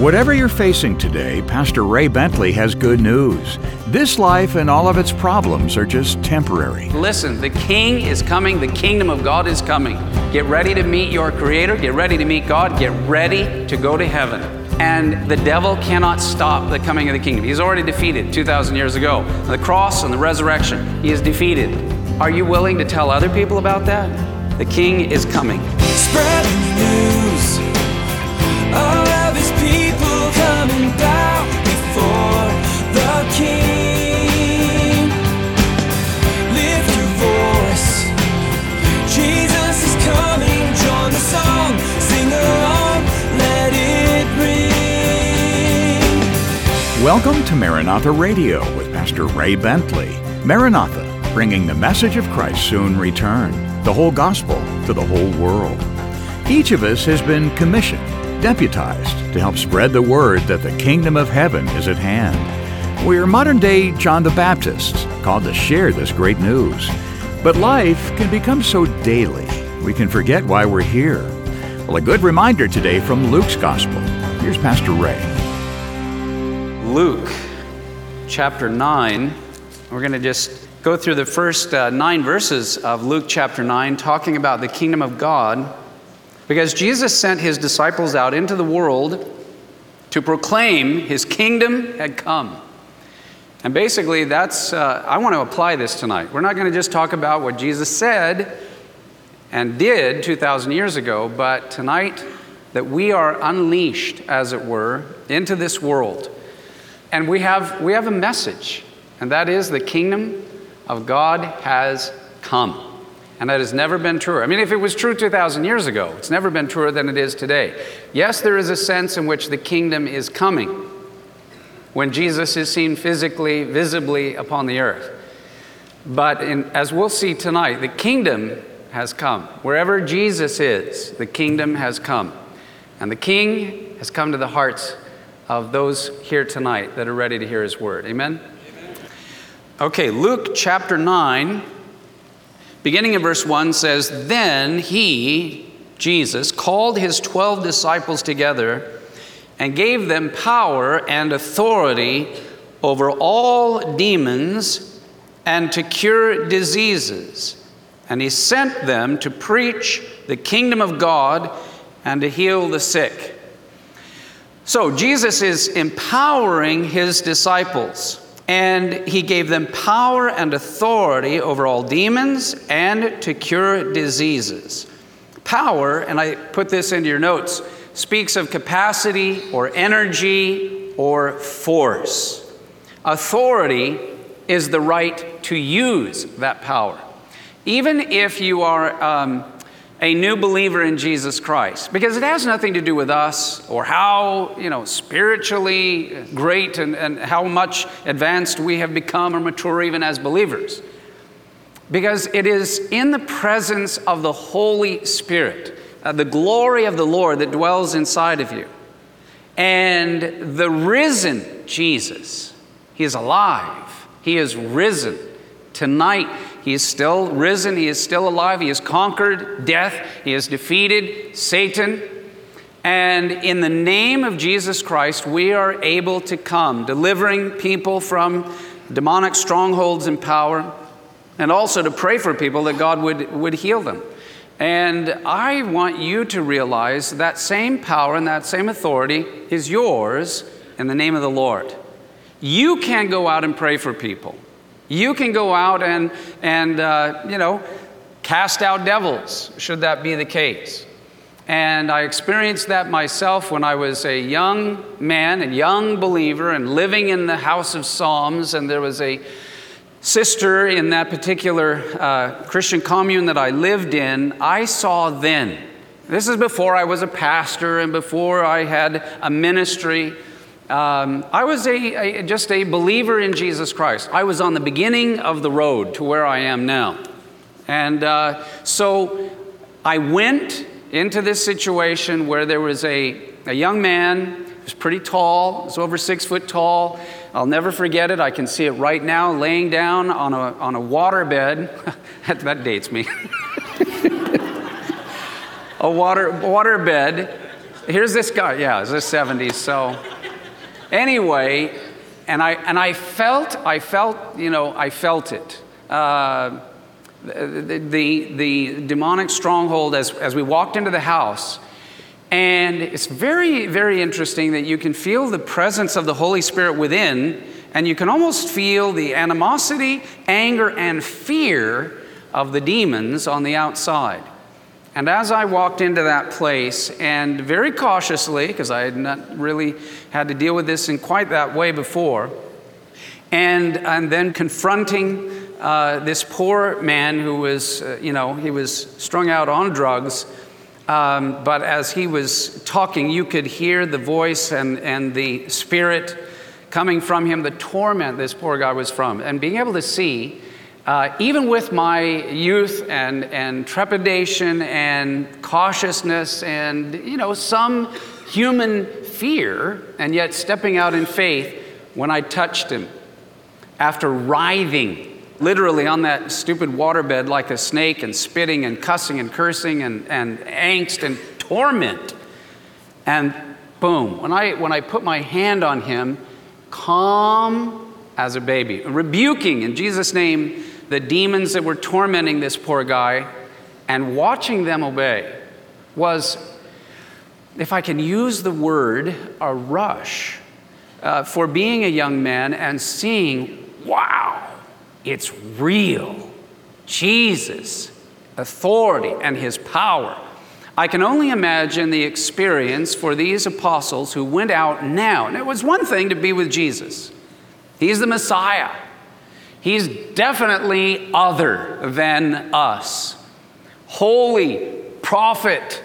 Whatever you're facing today, Pastor Ray Bentley has good news. This life and all of its problems are just temporary. Listen, the King is coming, the kingdom of God is coming. Get ready to meet your Creator, get ready to meet God, get ready to go to heaven. And the devil cannot stop the coming of the kingdom. He's already defeated 2,000 years ago. The cross and the resurrection, he is defeated. Are you willing to tell other people about that? The King is coming. Spread Welcome to Maranatha Radio with Pastor Ray Bentley. Maranatha, bringing the message of Christ's soon return, the whole gospel to the whole world. Each of us has been commissioned, deputized to help spread the word that the kingdom of heaven is at hand. We're modern day John the Baptists, called to share this great news. But life can become so daily, we can forget why we're here. Well, a good reminder today from Luke's Gospel. Here's Pastor Ray. Luke chapter 9. We're going to just go through the first uh, nine verses of Luke chapter 9, talking about the kingdom of God. Because Jesus sent his disciples out into the world to proclaim his kingdom had come. And basically, that's, uh, I want to apply this tonight. We're not going to just talk about what Jesus said and did 2,000 years ago, but tonight, that we are unleashed, as it were, into this world. And we have, we have a message, and that is the kingdom of God has come. And that has never been truer. I mean, if it was true 2,000 years ago, it's never been truer than it is today. Yes, there is a sense in which the kingdom is coming when Jesus is seen physically, visibly upon the earth. But in, as we'll see tonight, the kingdom has come. Wherever Jesus is, the kingdom has come. And the king has come to the hearts of those here tonight that are ready to hear his word. Amen? Okay, Luke chapter 9, beginning in verse 1 says, Then he, Jesus, called his 12 disciples together and gave them power and authority over all demons and to cure diseases. And he sent them to preach the kingdom of God and to heal the sick. So Jesus is empowering his disciples, and he gave them power and authority over all demons and to cure diseases. Power, and I put this into your notes, speaks of capacity or energy or force. Authority is the right to use that power. Even if you are um, a new believer in Jesus Christ, because it has nothing to do with us or how, you know, spiritually great and, and how much advanced we have become or mature even as believers. Because it is in the presence of the Holy Spirit, uh, the glory of the Lord that dwells inside of you, and the risen Jesus. He is alive, He is risen. Tonight, He is still risen, He is still alive, He has conquered death, He has defeated Satan. And in the name of Jesus Christ, we are able to come, delivering people from demonic strongholds and power, and also to pray for people that God would, would heal them. And I want you to realize that same power and that same authority is yours in the name of the Lord. You can go out and pray for people. You can go out and, and uh, you know, cast out devils, should that be the case. And I experienced that myself when I was a young man, a young believer, and living in the house of Psalms. And there was a sister in that particular uh, Christian commune that I lived in. I saw then, this is before I was a pastor and before I had a ministry. Um, I was a, a, just a believer in Jesus Christ. I was on the beginning of the road to where I am now. And uh, so I went into this situation where there was a, a young man, he was pretty tall, was over six foot tall. I'll never forget it. I can see it right now, laying down on a, on a water bed. that, that dates me. a water, water bed here's this guy. Yeah, it's the 70s. So anyway, and I and I felt I felt you know I felt it. Uh, the, the, the demonic stronghold as, as we walked into the house. And it's very, very interesting that you can feel the presence of the Holy Spirit within, and you can almost feel the animosity, anger, and fear of the demons on the outside. And as I walked into that place, and very cautiously, because I had not really had to deal with this in quite that way before, and, and then confronting uh, this poor man who was, uh, you know, he was strung out on drugs. Um, but as he was talking, you could hear the voice and, and the spirit coming from him, the torment this poor guy was from. And being able to see uh, even with my youth and, and trepidation and cautiousness and, you know, some human fear, and yet stepping out in faith when I touched him after writhing literally on that stupid waterbed like a snake and spitting and cussing and cursing and, and angst and torment. And boom, when I, when I put my hand on him, calm as a baby, rebuking in Jesus' name the demons that were tormenting this poor guy and watching them obey was, if I can use the word, a rush uh, for being a young man and seeing, wow, it's real. Jesus, authority, and his power. I can only imagine the experience for these apostles who went out now. And it was one thing to be with Jesus, he's the Messiah. He's definitely other than us. Holy, prophet,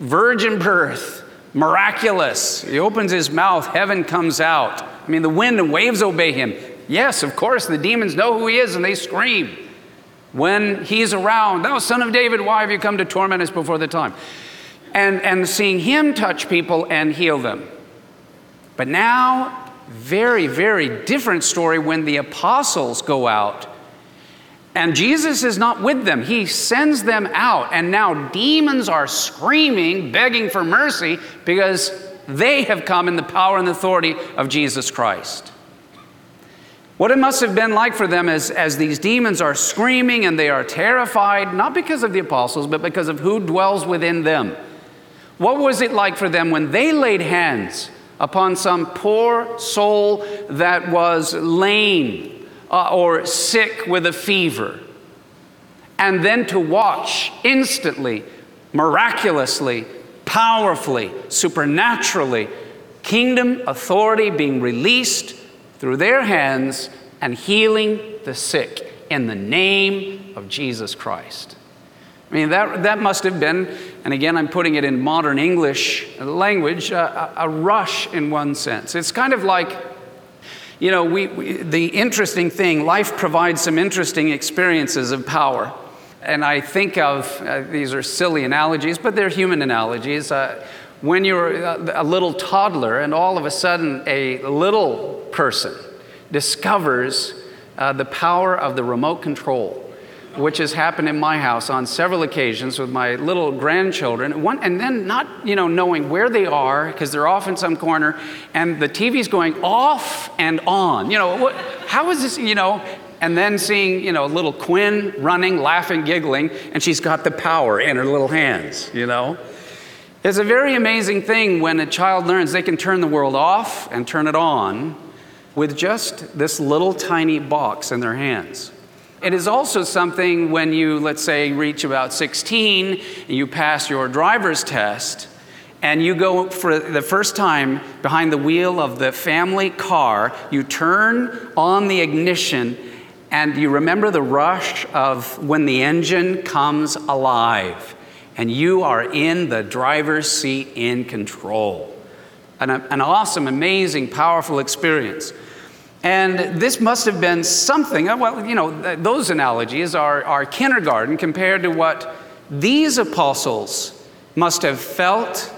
virgin birth, miraculous. He opens his mouth, heaven comes out. I mean, the wind and waves obey him. Yes, of course, the demons know who he is and they scream. When he's around, thou son of David, why have you come to torment us before the time? And, and seeing him touch people and heal them. But now very, very different story when the apostles go out and Jesus is not with them. He sends them out, and now demons are screaming, begging for mercy because they have come in the power and authority of Jesus Christ. What it must have been like for them as, as these demons are screaming and they are terrified, not because of the apostles, but because of who dwells within them. What was it like for them when they laid hands upon some poor soul that was lame uh, or sick with a fever. And then to watch instantly, miraculously, powerfully, supernaturally, kingdom authority being released through their hands and healing the sick in the name of Jesus Christ. I mean, that, that must have been, and again, I'm putting it in modern English language, a, a rush in one sense. It's kind of like, you know, we, we, the interesting thing, life provides some interesting experiences of power. And I think of, uh, these are silly analogies, but they're human analogies. Uh, when you're a, a little toddler and all of a sudden a little person discovers uh, the power of the remote control which has happened in my house on several occasions with my little grandchildren. One, and then not, you know, knowing where they are because they're off in some corner, and the TV's going off and on. You know, what, how is this? You know, and then seeing, you know, little Quinn running, laughing, giggling, and she's got the power in her little hands. You know. It's a very amazing thing when a child learns they can turn the world off and turn it on with just this little tiny box in their hands. It is also something when you, let's say, reach about 16, and you pass your driver's test, and you go for the first time behind the wheel of the family car, you turn on the ignition, and you remember the rush of when the engine comes alive, and you are in the driver's seat in control. An, an awesome, amazing, powerful experience. And this must have been something, uh, well, you know, those analogies are, are kindergarten compared to what these apostles must have felt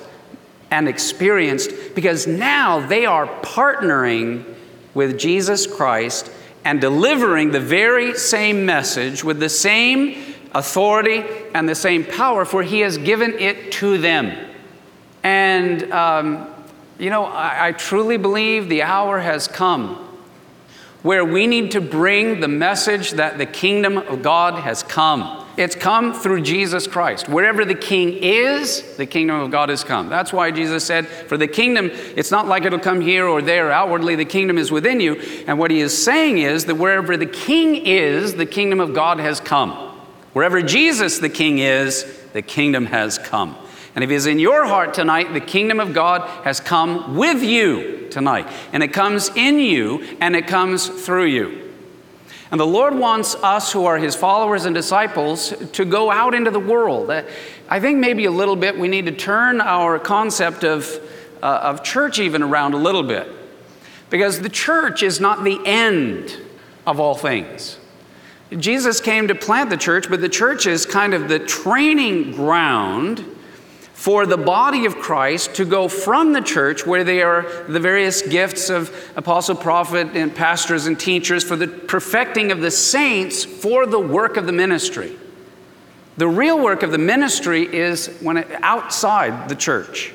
and experienced because now they are partnering with Jesus Christ and delivering the very same message with the same authority and the same power, for he has given it to them. And, um, you know, I, I truly believe the hour has come where we need to bring the message that the kingdom of God has come. It's come through Jesus Christ. Wherever the king is, the kingdom of God has come. That's why Jesus said, For the kingdom, it's not like it'll come here or there. Outwardly, the kingdom is within you. And what he is saying is that wherever the king is, the kingdom of God has come. Wherever Jesus the king is, the kingdom has come. And if it's in your heart tonight, the kingdom of God has come with you tonight. And it comes in you and it comes through you. And the Lord wants us who are his followers and disciples to go out into the world. Uh, I think maybe a little bit we need to turn our concept of, uh, of church even around a little bit. Because the church is not the end of all things. Jesus came to plant the church, but the church is kind of the training ground for the body of Christ to go from the church, where they are the various gifts of apostle, prophet, and pastors and teachers, for the perfecting of the saints for the work of the ministry. The real work of the ministry is when it, outside the church.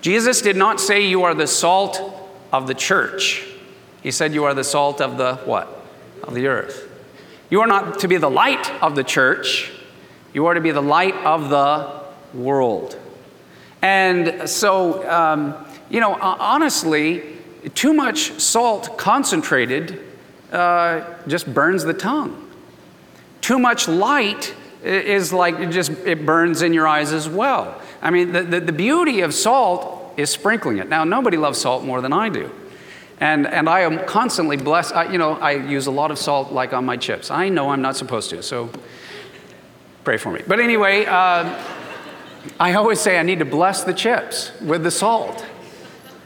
Jesus did not say you are the salt of the church. He said you are the salt of the what? Of the earth. You are not to be the light of the church. You are to be the light of the world. And so, um, you know, honestly, too much salt concentrated uh, just burns the tongue. Too much light is like it just it burns in your eyes as well. I mean, the, the, the beauty of salt is sprinkling it. Now, nobody loves salt more than I do. And, and I am constantly blessed. I, you know, I use a lot of salt like on my chips. I know I'm not supposed to, so pray for me. But anyway, uh, I always say I need to bless the chips with the salt.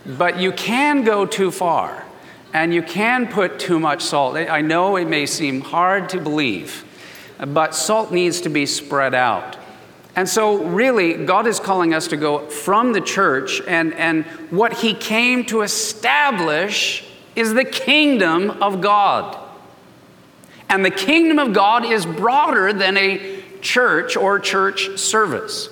But you can go too far and you can put too much salt. I know it may seem hard to believe, but salt needs to be spread out. And so, really, God is calling us to go from the church, and, and what He came to establish is the kingdom of God. And the kingdom of God is broader than a church or church service.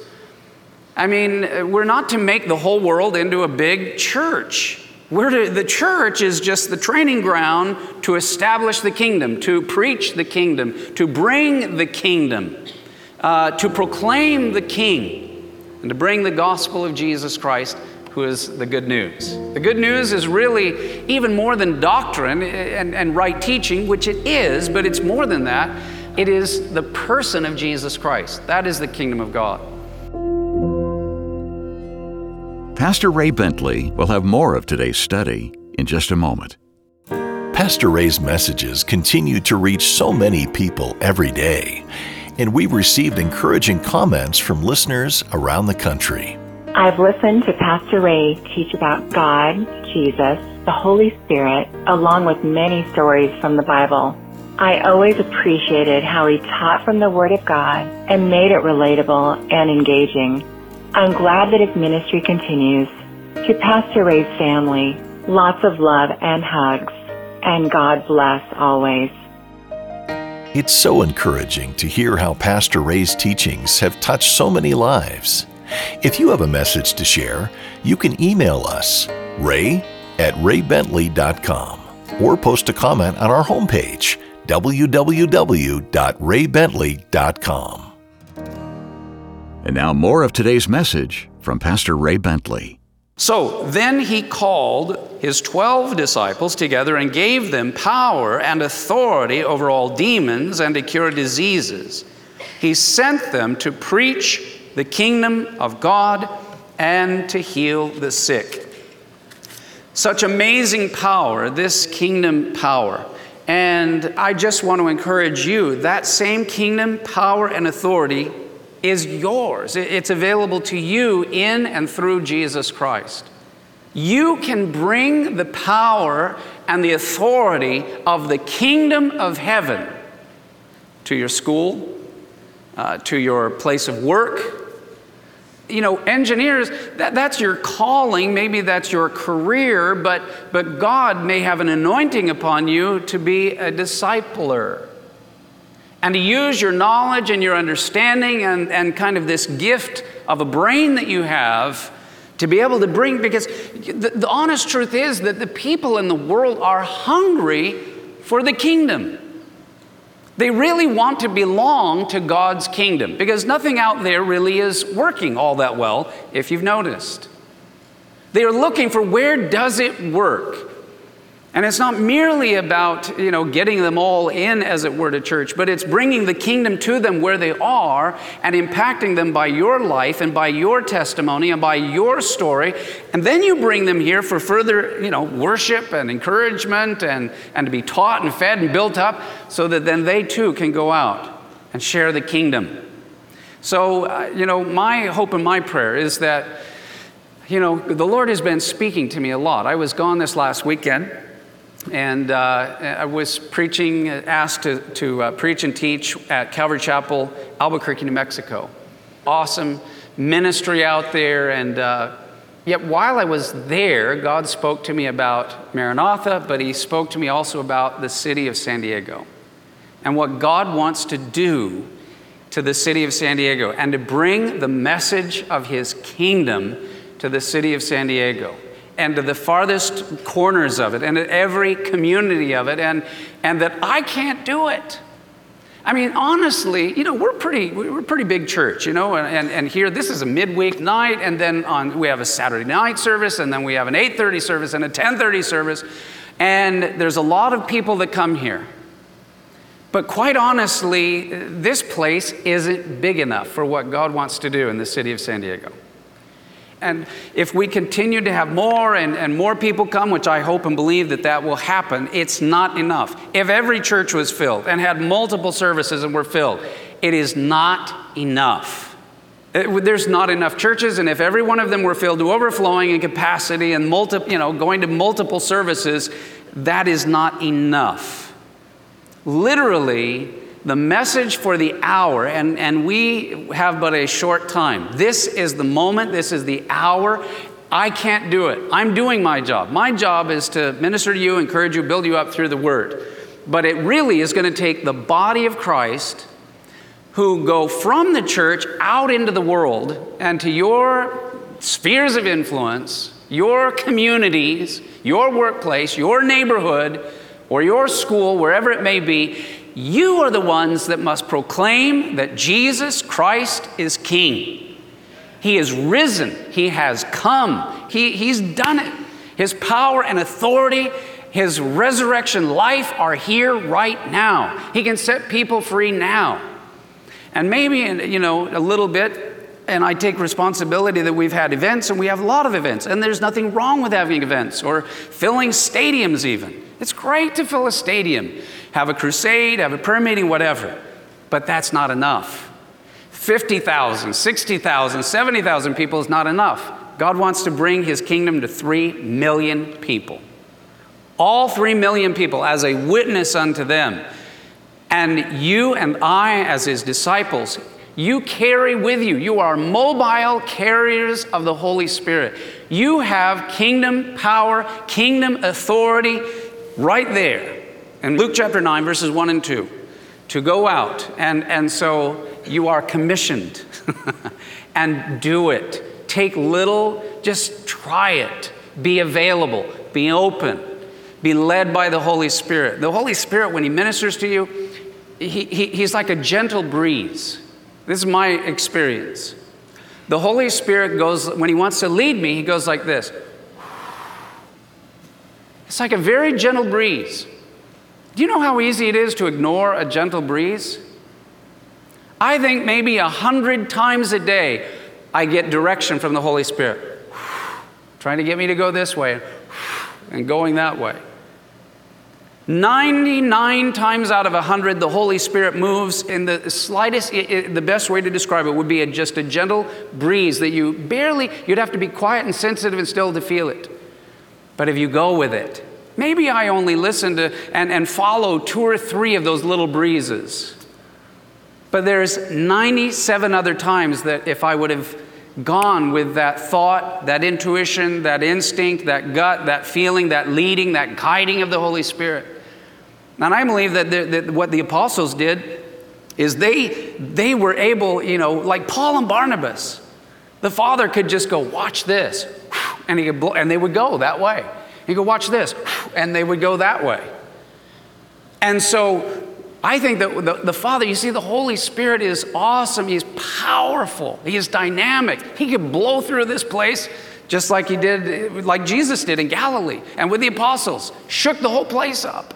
I mean, we're not to make the whole world into a big church. To, the church is just the training ground to establish the kingdom, to preach the kingdom, to bring the kingdom, uh, to proclaim the king, and to bring the gospel of Jesus Christ, who is the good news. The good news is really even more than doctrine and, and right teaching, which it is, but it's more than that. It is the person of Jesus Christ. That is the kingdom of God. Pastor Ray Bentley will have more of today's study in just a moment. Pastor Ray's messages continue to reach so many people every day, and we've received encouraging comments from listeners around the country. I've listened to Pastor Ray teach about God, Jesus, the Holy Spirit, along with many stories from the Bible. I always appreciated how he taught from the Word of God and made it relatable and engaging. I'm glad that his ministry continues. To Pastor Ray's family, lots of love and hugs, and God bless always. It's so encouraging to hear how Pastor Ray's teachings have touched so many lives. If you have a message to share, you can email us, ray at raybentley.com, or post a comment on our homepage, www.raybentley.com. And now, more of today's message from Pastor Ray Bentley. So then he called his 12 disciples together and gave them power and authority over all demons and to cure diseases. He sent them to preach the kingdom of God and to heal the sick. Such amazing power, this kingdom power. And I just want to encourage you that same kingdom power and authority is yours. It's available to you in and through Jesus Christ. You can bring the power and the authority of the kingdom of heaven to your school, uh, to your place of work. You know, engineers, that, that's your calling, maybe that's your career, but, but God may have an anointing upon you to be a discipler and to use your knowledge and your understanding and, and kind of this gift of a brain that you have to be able to bring, because the, the honest truth is that the people in the world are hungry for the kingdom. They really want to belong to God's kingdom because nothing out there really is working all that well, if you've noticed. They are looking for where does it work? And it's not merely about, you know, getting them all in, as it were, to church, but it's bringing the kingdom to them where they are and impacting them by your life and by your testimony and by your story. And then you bring them here for further, you know, worship and encouragement and, and to be taught and fed and built up so that then they too can go out and share the kingdom. So, uh, you know, my hope and my prayer is that, you know, the Lord has been speaking to me a lot. I was gone this last weekend and uh, I was preaching, asked to, to uh, preach and teach at Calvary Chapel, Albuquerque, New Mexico. Awesome ministry out there, and uh, yet while I was there, God spoke to me about Maranatha, but He spoke to me also about the city of San Diego and what God wants to do to the city of San Diego and to bring the message of His kingdom to the city of San Diego and to the farthest corners of it and at every community of it and, and that I can't do it. I mean, honestly, you know, we're pretty, we're a pretty big church, you know, and, and here this is a midweek night, and then on, we have a Saturday night service, and then we have an 8.30 service and a 10.30 service, and there's a lot of people that come here. But quite honestly, this place isn't big enough for what God wants to do in the city of San Diego. And if we continue to have more and, and more people come, which I hope and believe that that will happen, it's not enough. If every church was filled and had multiple services and were filled, it is not enough. Uh, it, there's not enough churches, and if every one of them were filled to overflowing in capacity and multi, you know, going to multiple services, that is not enough. Literally, the message for the hour, and, and we have but a short time. This is the moment, this is the hour. I can't do it. I'm doing my job. My job is to minister to you, encourage you, build you up through the word. But it really is going to take the body of Christ who go from the church out into the world and to your spheres of influence, your communities, your workplace, your neighborhood, or your school, wherever it may be, you are the ones that must proclaim that Jesus Christ is King. He is risen, He has come, he, He's done it. His power and authority, His resurrection life are here right now. He can set people free now. And maybe, you know, a little bit, and I take responsibility that we've had events, and we have a lot of events, and there's nothing wrong with having events or filling stadiums, even. It's great to fill a stadium have a crusade, have a prayer meeting, whatever. But that's not enough. 50,000, 60,000, 70,000 people is not enough. God wants to bring his kingdom to 3 million people. All 3 million people as a witness unto them. And you and I, as his disciples, you carry with you. You are mobile carriers of the Holy Spirit. You have kingdom power, kingdom authority right there in Luke chapter 9, verses 1 and 2, to go out. And, and so you are commissioned and do it. Take little, just try it. Be available, be open, be led by the Holy Spirit. The Holy Spirit, when He ministers to you, he, he, He's like a gentle breeze. This is my experience. The Holy Spirit goes, when He wants to lead me, He goes like this. It's like a very gentle breeze. Do you know how easy it is to ignore a gentle breeze? I think maybe a hundred times a day I get direction from the Holy Spirit, trying to get me to go this way and going that way. 99 times out of 100, the Holy Spirit moves in the slightest, it, it, the best way to describe it would be a, just a gentle breeze that you barely, you'd have to be quiet and sensitive and still to feel it. But if you go with it, Maybe I only listen to and, and follow two or three of those little breezes. But there's 97 other times that if I would have gone with that thought, that intuition, that instinct, that gut, that feeling, that leading, that guiding of the Holy Spirit. And I believe that, the, that what the apostles did is they, they were able, you know, like Paul and Barnabas, The Father could just go, watch this, and, he could blow, and they would go that way. He could watch this, and they would go that way. And so I think that the, the, Father, you see, the Holy Spirit is awesome. He's powerful. He is dynamic. He could blow through this place just like he did, like Jesus did in Galilee and with the apostles, shook the whole place up.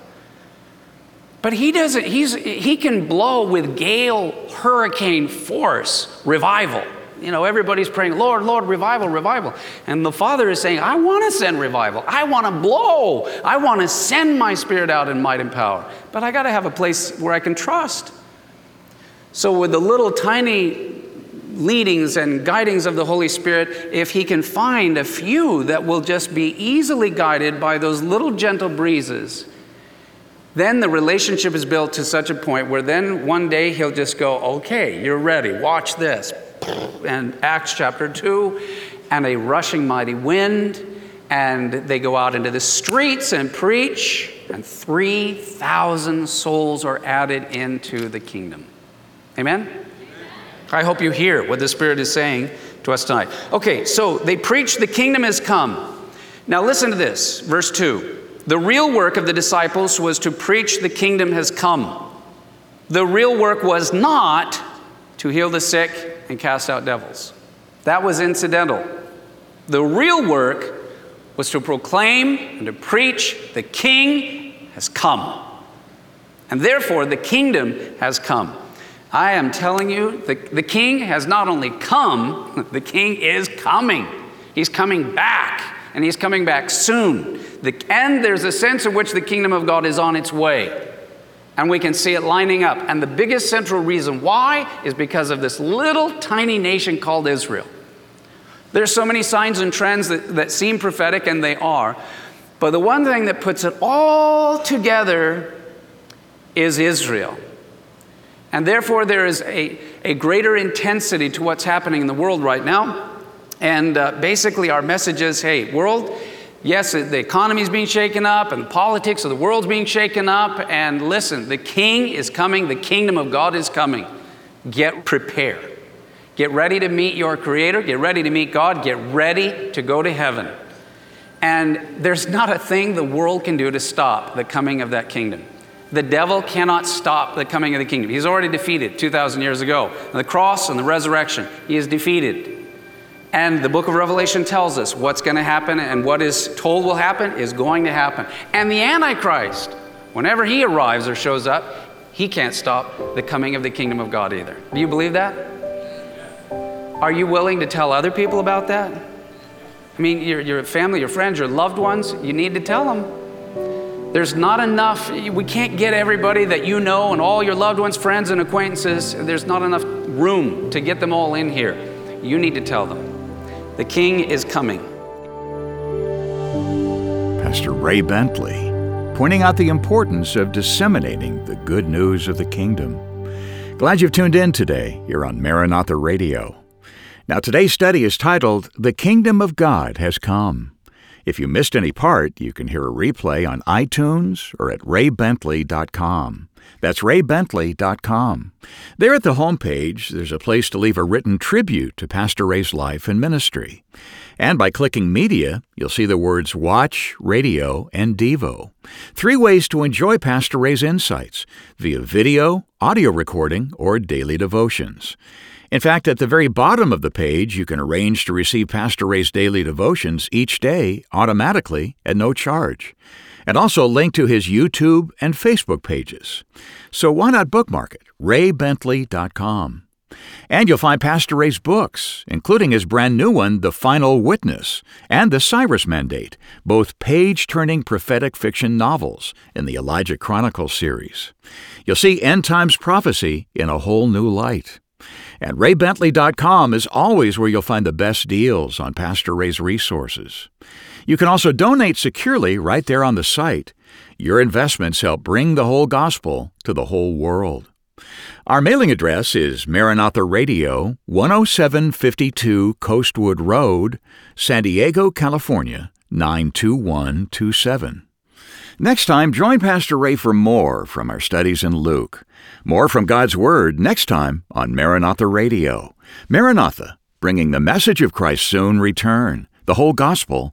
But he doesn't, he's, he can blow with gale, hurricane force, revival. You know, everybody's praying, Lord, Lord, revival, revival. And the Father is saying, I want to send revival. I want to blow. I want to send my spirit out in might and power. But I got to have a place where I can trust. So, with the little tiny leadings and guidings of the Holy Spirit, if He can find a few that will just be easily guided by those little gentle breezes, then the relationship is built to such a point where then one day He'll just go, Okay, you're ready, watch this and Acts chapter 2, and a rushing mighty wind, and they go out into the streets and preach, and 3,000 souls are added into the kingdom. Amen? I hope you hear what the Spirit is saying to us tonight. Okay, so they preach, the kingdom has come. Now listen to this, verse 2. The real work of the disciples was to preach, the kingdom has come. The real work was not to heal the sick and cast out devils. That was incidental. The real work was to proclaim and to preach the king has come. And therefore, the kingdom has come. I am telling you, the, the king has not only come, the king is coming. He's coming back, and he's coming back soon. The, and there's a sense in which the kingdom of God is on its way and we can see it lining up. And the biggest central reason why is because of this little tiny nation called Israel. There's so many signs and trends that, that seem prophetic, and they are. But the one thing that puts it all together is Israel. And therefore, there is a, a greater intensity to what's happening in the world right now. And uh, basically, our message is hey, world, Yes, the economy is being shaken up and the politics of the world's being shaken up. And listen, the king is coming, the kingdom of God is coming. Get prepared. Get ready to meet your creator, get ready to meet God, get ready to go to heaven. And there's not a thing the world can do to stop the coming of that kingdom. The devil cannot stop the coming of the kingdom. He's already defeated 2,000 years ago. the cross and the resurrection, he is defeated. And the book of Revelation tells us what's going to happen and what is told will happen is going to happen. And the Antichrist, whenever he arrives or shows up, he can't stop the coming of the kingdom of God either. Do you believe that? Are you willing to tell other people about that? I mean, your, your family, your friends, your loved ones, you need to tell them. There's not enough, we can't get everybody that you know and all your loved ones, friends, and acquaintances. There's not enough room to get them all in here. You need to tell them. The King is coming. Pastor Ray Bentley, pointing out the importance of disseminating the good news of the kingdom. Glad you've tuned in today here on Maranatha Radio. Now, today's study is titled The Kingdom of God Has Come. If you missed any part, you can hear a replay on iTunes or at raybentley.com. That's raybentley.com. There at the homepage, there's a place to leave a written tribute to Pastor Ray's life and ministry. And by clicking Media, you'll see the words Watch, Radio, and Devo. Three ways to enjoy Pastor Ray's insights via video, audio recording, or daily devotions. In fact, at the very bottom of the page, you can arrange to receive Pastor Ray's daily devotions each day automatically at no charge and also link to his YouTube and Facebook pages. So why not bookmark it? raybentley.com. And you'll find Pastor Ray's books, including his brand new one, The Final Witness, and The Cyrus Mandate, both page turning prophetic fiction novels in the Elijah Chronicles series. You'll see end times prophecy in a whole new light. And raybentley.com is always where you'll find the best deals on Pastor Ray's resources. You can also donate securely right there on the site. Your investments help bring the whole gospel to the whole world. Our mailing address is Maranatha Radio, 10752 Coastwood Road, San Diego, California, 92127. Next time, join Pastor Ray for more from our studies in Luke. More from God's Word next time on Maranatha Radio. Maranatha, bringing the message of Christ's soon return, the whole gospel